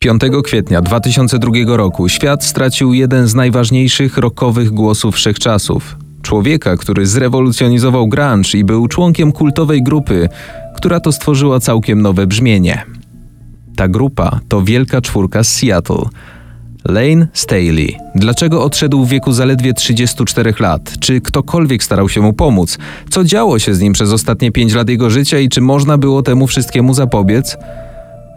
5 kwietnia 2002 roku świat stracił jeden z najważniejszych rockowych głosów wszechczasów. Człowieka, który zrewolucjonizował grunge i był członkiem kultowej grupy, która to stworzyła całkiem nowe brzmienie. Ta grupa to wielka czwórka z Seattle. Lane Staley. Dlaczego odszedł w wieku zaledwie 34 lat? Czy ktokolwiek starał się mu pomóc? Co działo się z nim przez ostatnie 5 lat jego życia i czy można było temu wszystkiemu zapobiec?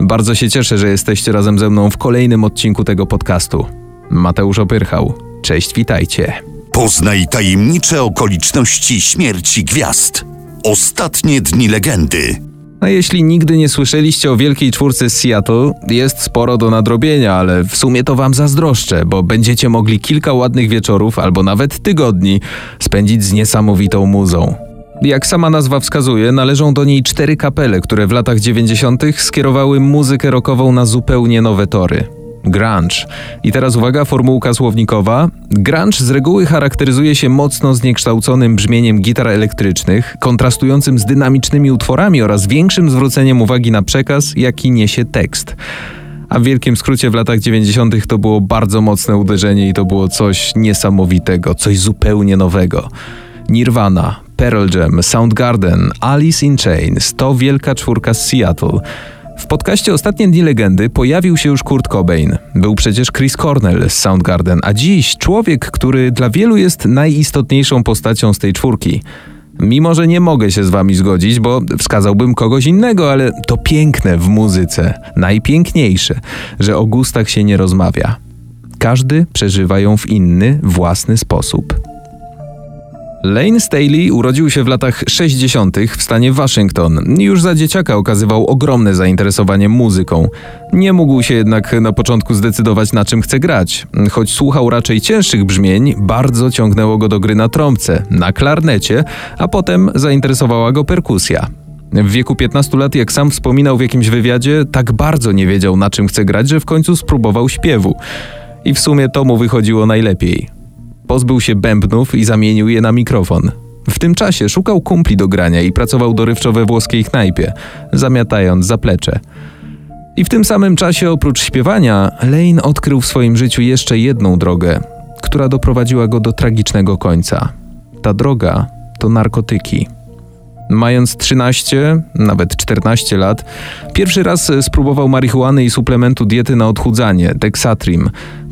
Bardzo się cieszę, że jesteście razem ze mną w kolejnym odcinku tego podcastu. Mateusz Opyrchał. Cześć, witajcie. Poznaj tajemnicze okoliczności śmierci gwiazd. Ostatnie dni legendy. A jeśli nigdy nie słyszeliście o Wielkiej Czwórce z Seattle, jest sporo do nadrobienia, ale w sumie to wam zazdroszczę, bo będziecie mogli kilka ładnych wieczorów albo nawet tygodni spędzić z niesamowitą muzą. Jak sama nazwa wskazuje, należą do niej cztery kapele, które w latach 90. skierowały muzykę rockową na zupełnie nowe tory. Grunge. I teraz uwaga, formułka słownikowa. Grunge z reguły charakteryzuje się mocno zniekształconym brzmieniem gitar elektrycznych, kontrastującym z dynamicznymi utworami oraz większym zwróceniem uwagi na przekaz, jaki niesie tekst. A w wielkim skrócie w latach 90. to było bardzo mocne uderzenie i to było coś niesamowitego, coś zupełnie nowego. Nirvana, Pearl Jam, Soundgarden, Alice in Chains to wielka czwórka z Seattle. W podcaście Ostatnie Dni Legendy pojawił się już Kurt Cobain. Był przecież Chris Cornell z Soundgarden, a dziś człowiek, który dla wielu jest najistotniejszą postacią z tej czwórki. Mimo, że nie mogę się z wami zgodzić, bo wskazałbym kogoś innego, ale to piękne w muzyce, najpiękniejsze, że o gustach się nie rozmawia. Każdy przeżywa ją w inny, własny sposób. Lane Staley urodził się w latach 60. w stanie Waszyngton. Już za dzieciaka okazywał ogromne zainteresowanie muzyką. Nie mógł się jednak na początku zdecydować na czym chce grać. Choć słuchał raczej cięższych brzmień, bardzo ciągnęło go do gry na trąbce, na klarnecie, a potem zainteresowała go perkusja. W wieku 15 lat, jak sam wspominał w jakimś wywiadzie, tak bardzo nie wiedział na czym chce grać, że w końcu spróbował śpiewu. I w sumie to mu wychodziło najlepiej pozbył się bębnów i zamienił je na mikrofon. W tym czasie szukał kumpli do grania i pracował dorywczo we włoskiej knajpie, zamiatając zaplecze. I w tym samym czasie, oprócz śpiewania, Lane odkrył w swoim życiu jeszcze jedną drogę, która doprowadziła go do tragicznego końca. Ta droga to narkotyki. Mając 13, nawet 14 lat, pierwszy raz spróbował marihuany i suplementu diety na odchudzanie, Dexatrim,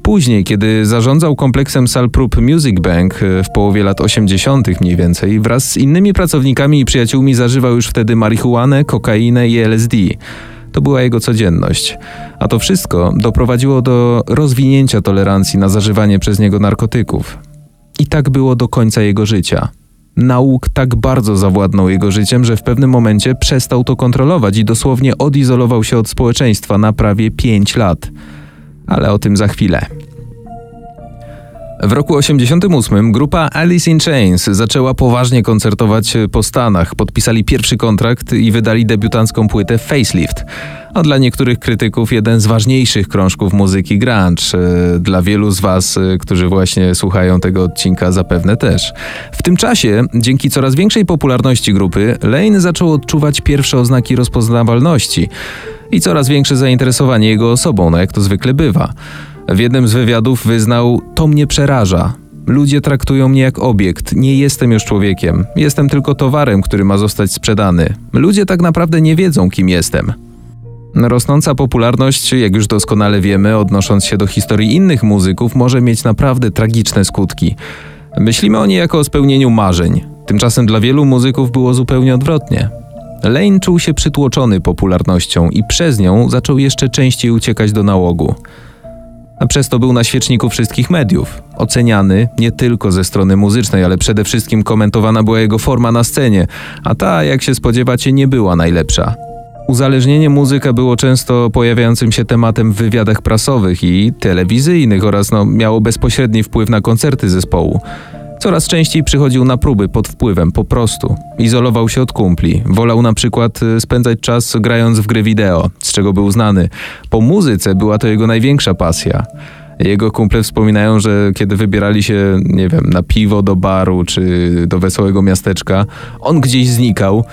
Później, kiedy zarządzał kompleksem sal prób Music Bank e, w połowie lat 80. mniej więcej, wraz z innymi pracownikami i przyjaciółmi zażywał już wtedy marihuanę, kokainę i LSD. To była jego codzienność. A to wszystko doprowadziło do rozwinięcia tolerancji na zażywanie przez niego narkotyków. I tak było do końca jego życia. Nauk tak bardzo zawładnął jego życiem, że w pewnym momencie przestał to kontrolować i dosłownie odizolował się od społeczeństwa na prawie 5 lat ale o tym za chwilę. W roku 88 grupa Alice in Chains zaczęła poważnie koncertować po Stanach. Podpisali pierwszy kontrakt i wydali debiutancką płytę Facelift. A dla niektórych krytyków jeden z ważniejszych krążków muzyki grunge. Dla wielu z was, którzy właśnie słuchają tego odcinka, zapewne też. W tym czasie, dzięki coraz większej popularności grupy, Lane zaczął odczuwać pierwsze oznaki rozpoznawalności i coraz większe zainteresowanie jego osobą, no jak to zwykle bywa. W jednym z wywiadów wyznał: To mnie przeraża. Ludzie traktują mnie jak obiekt, nie jestem już człowiekiem, jestem tylko towarem, który ma zostać sprzedany. Ludzie tak naprawdę nie wiedzą, kim jestem. Rosnąca popularność, jak już doskonale wiemy, odnosząc się do historii innych muzyków, może mieć naprawdę tragiczne skutki. Myślimy o niej jako o spełnieniu marzeń. Tymczasem dla wielu muzyków było zupełnie odwrotnie. Lane czuł się przytłoczony popularnością i przez nią zaczął jeszcze częściej uciekać do nałogu. A przez to był na świeczniku wszystkich mediów. Oceniany nie tylko ze strony muzycznej, ale przede wszystkim komentowana była jego forma na scenie, a ta, jak się spodziewacie, nie była najlepsza. Uzależnienie muzyka było często pojawiającym się tematem w wywiadach prasowych i telewizyjnych oraz no, miało bezpośredni wpływ na koncerty zespołu. Coraz częściej przychodził na próby pod wpływem po prostu. Izolował się od kumpli. Wolał na przykład y, spędzać czas grając w gry wideo, z czego był znany. Po muzyce była to jego największa pasja. Jego kumple wspominają, że kiedy wybierali się, nie wiem, na piwo do baru czy do wesołego miasteczka, on gdzieś znikał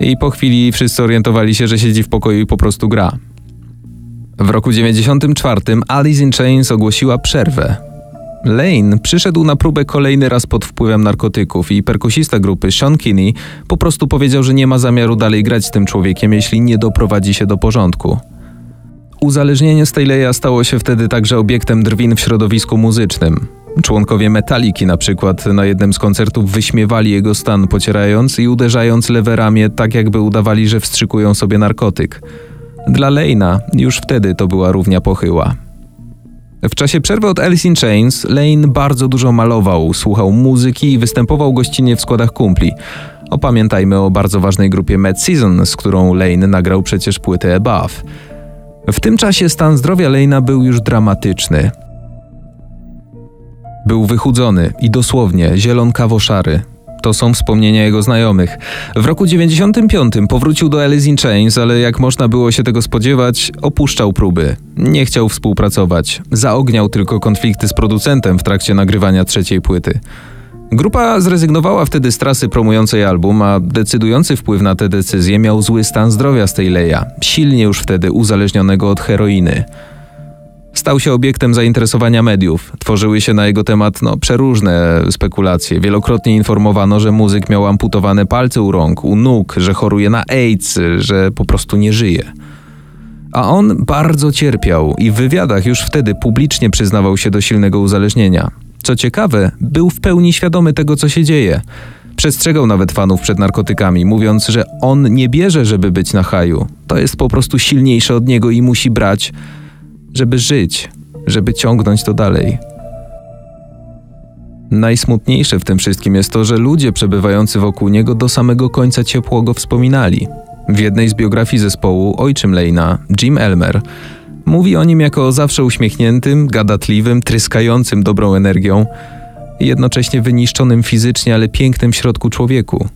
i po chwili wszyscy orientowali się, że siedzi w pokoju i po prostu gra. W roku 94 Alice in Chains ogłosiła przerwę. Lane przyszedł na próbę kolejny raz pod wpływem narkotyków i perkusista grupy Sean Kinney po prostu powiedział, że nie ma zamiaru dalej grać z tym człowiekiem, jeśli nie doprowadzi się do porządku. Uzależnienie Staley'a stało się wtedy także obiektem drwin w środowisku muzycznym. Członkowie Metaliki na przykład na jednym z koncertów wyśmiewali jego stan, pocierając i uderzając lewe ramię, tak jakby udawali, że wstrzykują sobie narkotyk. Dla Lane'a już wtedy to była równia pochyła. W czasie przerwy od Alice in Chains Lane bardzo dużo malował, słuchał muzyki i występował gościnnie w składach kumpli. Opamiętajmy o bardzo ważnej grupie Mad Season, z którą Lane nagrał przecież płytę Above. W tym czasie stan zdrowia Lane'a był już dramatyczny. Był wychudzony i dosłownie zielonkawo-szary. To są wspomnienia jego znajomych. W roku 95 powrócił do Alice in Chains, ale jak można było się tego spodziewać, opuszczał próby. Nie chciał współpracować. Zaogniał tylko konflikty z producentem w trakcie nagrywania trzeciej płyty. Grupa zrezygnowała wtedy z trasy promującej album, a decydujący wpływ na tę decyzję miał zły stan zdrowia Staley'a, silnie już wtedy uzależnionego od heroiny. Stał się obiektem zainteresowania mediów. Tworzyły się na jego temat no, przeróżne spekulacje. Wielokrotnie informowano, że muzyk miał amputowane palce u rąk, u nóg, że choruje na AIDS, że po prostu nie żyje. A on bardzo cierpiał i w wywiadach już wtedy publicznie przyznawał się do silnego uzależnienia. Co ciekawe, był w pełni świadomy tego, co się dzieje. Przestrzegał nawet fanów przed narkotykami, mówiąc, że on nie bierze, żeby być na haju. To jest po prostu silniejsze od niego i musi brać, żeby żyć, żeby ciągnąć to dalej. Najsmutniejsze w tym wszystkim jest to, że ludzie przebywający wokół niego do samego końca ciepło go wspominali. W jednej z biografii zespołu ojczym Lejna, Jim Elmer, mówi o nim jako zawsze uśmiechniętym, gadatliwym, tryskającym dobrą energią i jednocześnie wyniszczonym fizycznie, ale pięknym środku człowieku.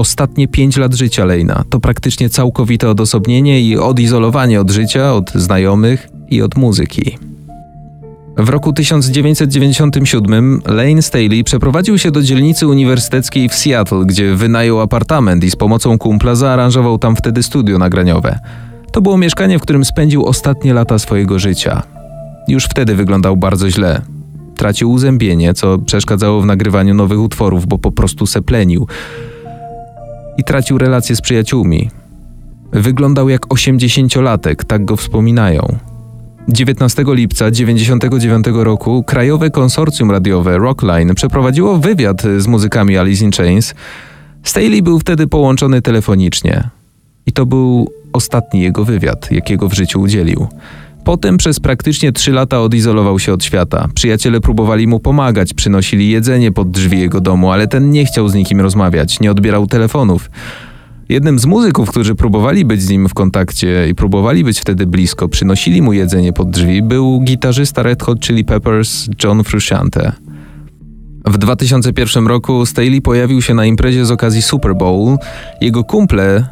Ostatnie pięć lat życia Lejna to praktycznie całkowite odosobnienie i odizolowanie od życia, od znajomych i od muzyki. W roku 1997 Lane Staley przeprowadził się do dzielnicy uniwersyteckiej w Seattle, gdzie wynajął apartament i z pomocą kumpla zaaranżował tam wtedy studio nagraniowe. To było mieszkanie, w którym spędził ostatnie lata swojego życia. Już wtedy wyglądał bardzo źle. Tracił uzębienie, co przeszkadzało w nagrywaniu nowych utworów, bo po prostu seplenił. I tracił relacje z przyjaciółmi. Wyglądał jak 80-latek, tak go wspominają. 19 lipca 1999 roku krajowe konsorcjum radiowe Rockline przeprowadziło wywiad z muzykami Alice in Chains. Staley był wtedy połączony telefonicznie. I to był ostatni jego wywiad, jakiego w życiu udzielił. Potem przez praktycznie trzy lata odizolował się od świata. Przyjaciele próbowali mu pomagać, przynosili jedzenie pod drzwi jego domu, ale ten nie chciał z nikim rozmawiać, nie odbierał telefonów. Jednym z muzyków, którzy próbowali być z nim w kontakcie i próbowali być wtedy blisko, przynosili mu jedzenie pod drzwi, był gitarzysta Red Hot Chili Peppers John Frusciante. W 2001 roku Staley pojawił się na imprezie z okazji Super Bowl. Jego kumple,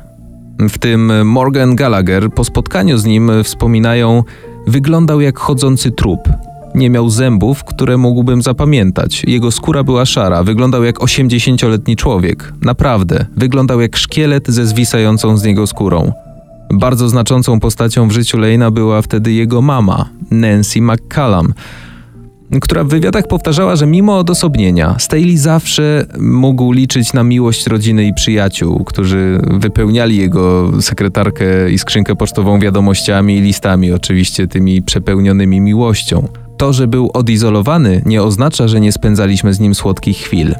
w tym Morgan Gallagher, po spotkaniu z nim wspominają, wyglądał jak chodzący trup. Nie miał zębów, które mógłbym zapamiętać. Jego skóra była szara, wyglądał jak 80-letni człowiek. Naprawdę, wyglądał jak szkielet ze zwisającą z niego skórą. Bardzo znaczącą postacią w życiu Lejna była wtedy jego mama, Nancy McCallum, która w wywiadach powtarzała, że mimo odosobnienia, Staley zawsze mógł liczyć na miłość rodziny i przyjaciół, którzy wypełniali jego sekretarkę i skrzynkę pocztową wiadomościami i listami, oczywiście tymi przepełnionymi miłością. To, że był odizolowany, nie oznacza, że nie spędzaliśmy z nim słodkich chwil.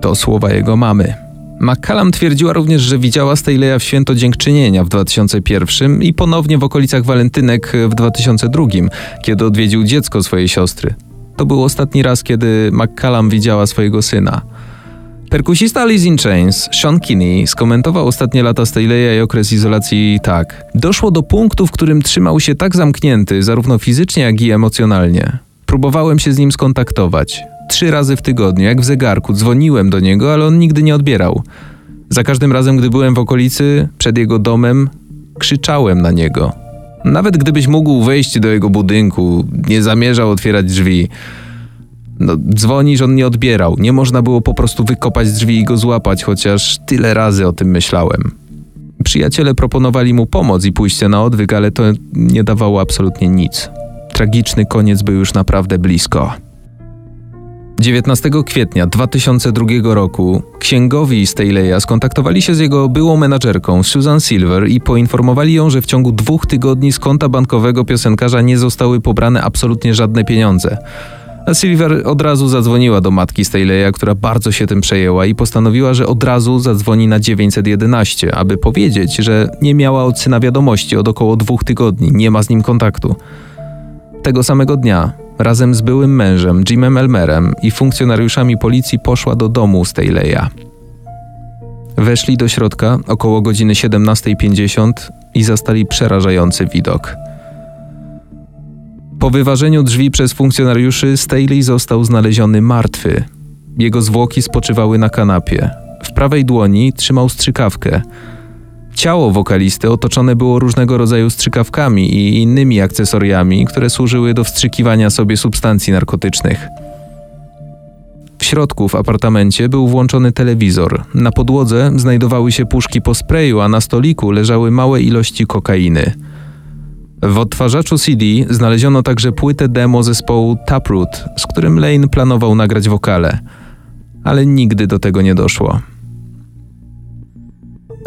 To słowa jego mamy. McCallum twierdziła również, że widziała Staleya w święto dziękczynienia w 2001 i ponownie w okolicach walentynek w 2002, kiedy odwiedził dziecko swojej siostry. To był ostatni raz, kiedy McCallum widziała swojego syna. Perkusista Alice in Chains, Sean Kinney, skomentował ostatnie lata Staley'a i okres izolacji tak. Doszło do punktu, w którym trzymał się tak zamknięty, zarówno fizycznie, jak i emocjonalnie. Próbowałem się z nim skontaktować. Trzy razy w tygodniu, jak w zegarku, dzwoniłem do niego, ale on nigdy nie odbierał. Za każdym razem, gdy byłem w okolicy, przed jego domem, krzyczałem na niego. Nawet gdybyś mógł wejść do jego budynku, nie zamierzał otwierać drzwi. No, dzwonisz, on nie odbierał. Nie można było po prostu wykopać drzwi i go złapać, chociaż tyle razy o tym myślałem. Przyjaciele proponowali mu pomoc i pójście na odwyk, ale to nie dawało absolutnie nic. Tragiczny koniec był już naprawdę blisko. 19 kwietnia 2002 roku księgowi Staley'a skontaktowali się z jego byłą menadżerką Susan Silver i poinformowali ją, że w ciągu dwóch tygodni z konta bankowego piosenkarza nie zostały pobrane absolutnie żadne pieniądze. A Silver od razu zadzwoniła do matki Staley'a, która bardzo się tym przejęła i postanowiła, że od razu zadzwoni na 911, aby powiedzieć, że nie miała od syna wiadomości od około dwóch tygodni, nie ma z nim kontaktu. Tego samego dnia razem z byłym mężem Jimem Elmerem i funkcjonariuszami policji poszła do domu Staley'a. Weszli do środka około godziny 17.50 i zastali przerażający widok. Po wyważeniu drzwi przez funkcjonariuszy Staley został znaleziony martwy. Jego zwłoki spoczywały na kanapie. W prawej dłoni trzymał strzykawkę – Ciało wokalisty otoczone było różnego rodzaju strzykawkami i innymi akcesoriami, które służyły do wstrzykiwania sobie substancji narkotycznych. W środku w apartamencie był włączony telewizor. Na podłodze znajdowały się puszki po sprayu, a na stoliku leżały małe ilości kokainy. W odtwarzaczu CD znaleziono także płytę demo zespołu Taproot, z którym Lane planował nagrać wokale, ale nigdy do tego nie doszło.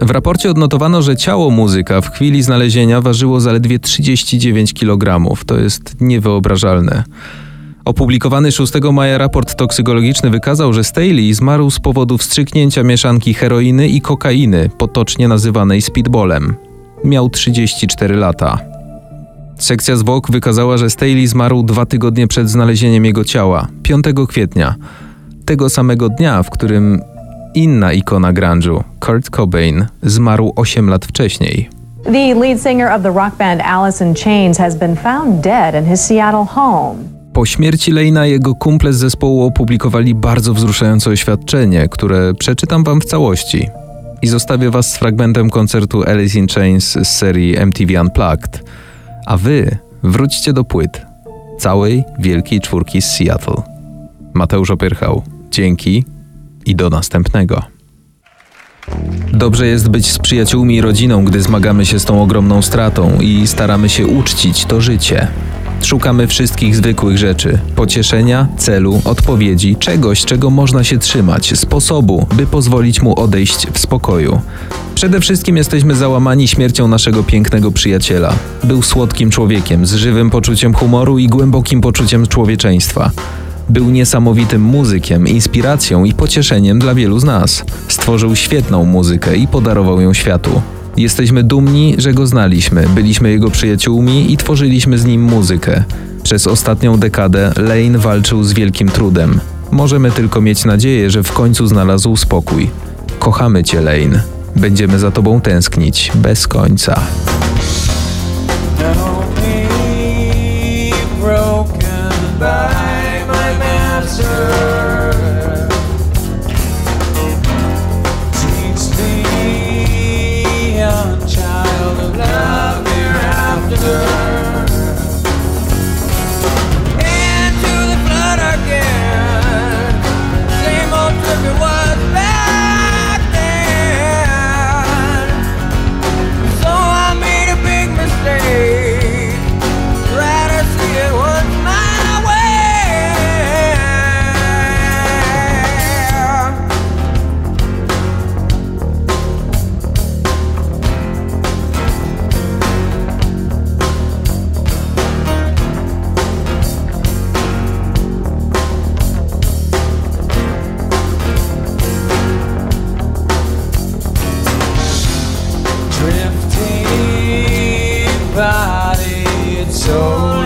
W raporcie odnotowano, że ciało muzyka w chwili znalezienia ważyło zaledwie 39 kg. To jest niewyobrażalne. Opublikowany 6 maja raport toksykologiczny wykazał, że Staley zmarł z powodu wstrzyknięcia mieszanki heroiny i kokainy, potocznie nazywanej speedballem. Miał 34 lata. Sekcja zwłok wykazała, że Staley zmarł dwa tygodnie przed znalezieniem jego ciała, 5 kwietnia, tego samego dnia, w którym inna ikona grunge'u, Kurt Cobain, zmarł 8 lat wcześniej. The lead singer of the rock band Alice in Chains has been found dead in his Seattle home. Po śmierci Lejna jego kumple z zespołu opublikowali bardzo wzruszające oświadczenie, które przeczytam wam w całości. I zostawię was z fragmentem koncertu Alice in Chains z serii MTV Unplugged. A wy wróćcie do płyt całej wielkiej czwórki z Seattle. Mateusz Opierchał. Dzięki i do następnego. Dobrze jest być z przyjaciółmi i rodziną, gdy zmagamy się z tą ogromną stratą i staramy się uczcić to życie. Szukamy wszystkich zwykłych rzeczy: pocieszenia, celu, odpowiedzi, czegoś, czego można się trzymać, sposobu, by pozwolić mu odejść w spokoju. Przede wszystkim jesteśmy załamani śmiercią naszego pięknego przyjaciela. Był słodkim człowiekiem, z żywym poczuciem humoru i głębokim poczuciem człowieczeństwa. Był niesamowitym muzykiem, inspiracją i pocieszeniem dla wielu z nas. Stworzył świetną muzykę i podarował ją światu. Jesteśmy dumni, że go znaliśmy, byliśmy jego przyjaciółmi i tworzyliśmy z nim muzykę. Przez ostatnią dekadę Lane walczył z wielkim trudem. Możemy tylko mieć nadzieję, że w końcu znalazł spokój. Kochamy cię, Lane. Będziemy za tobą tęsknić bez końca. answer. So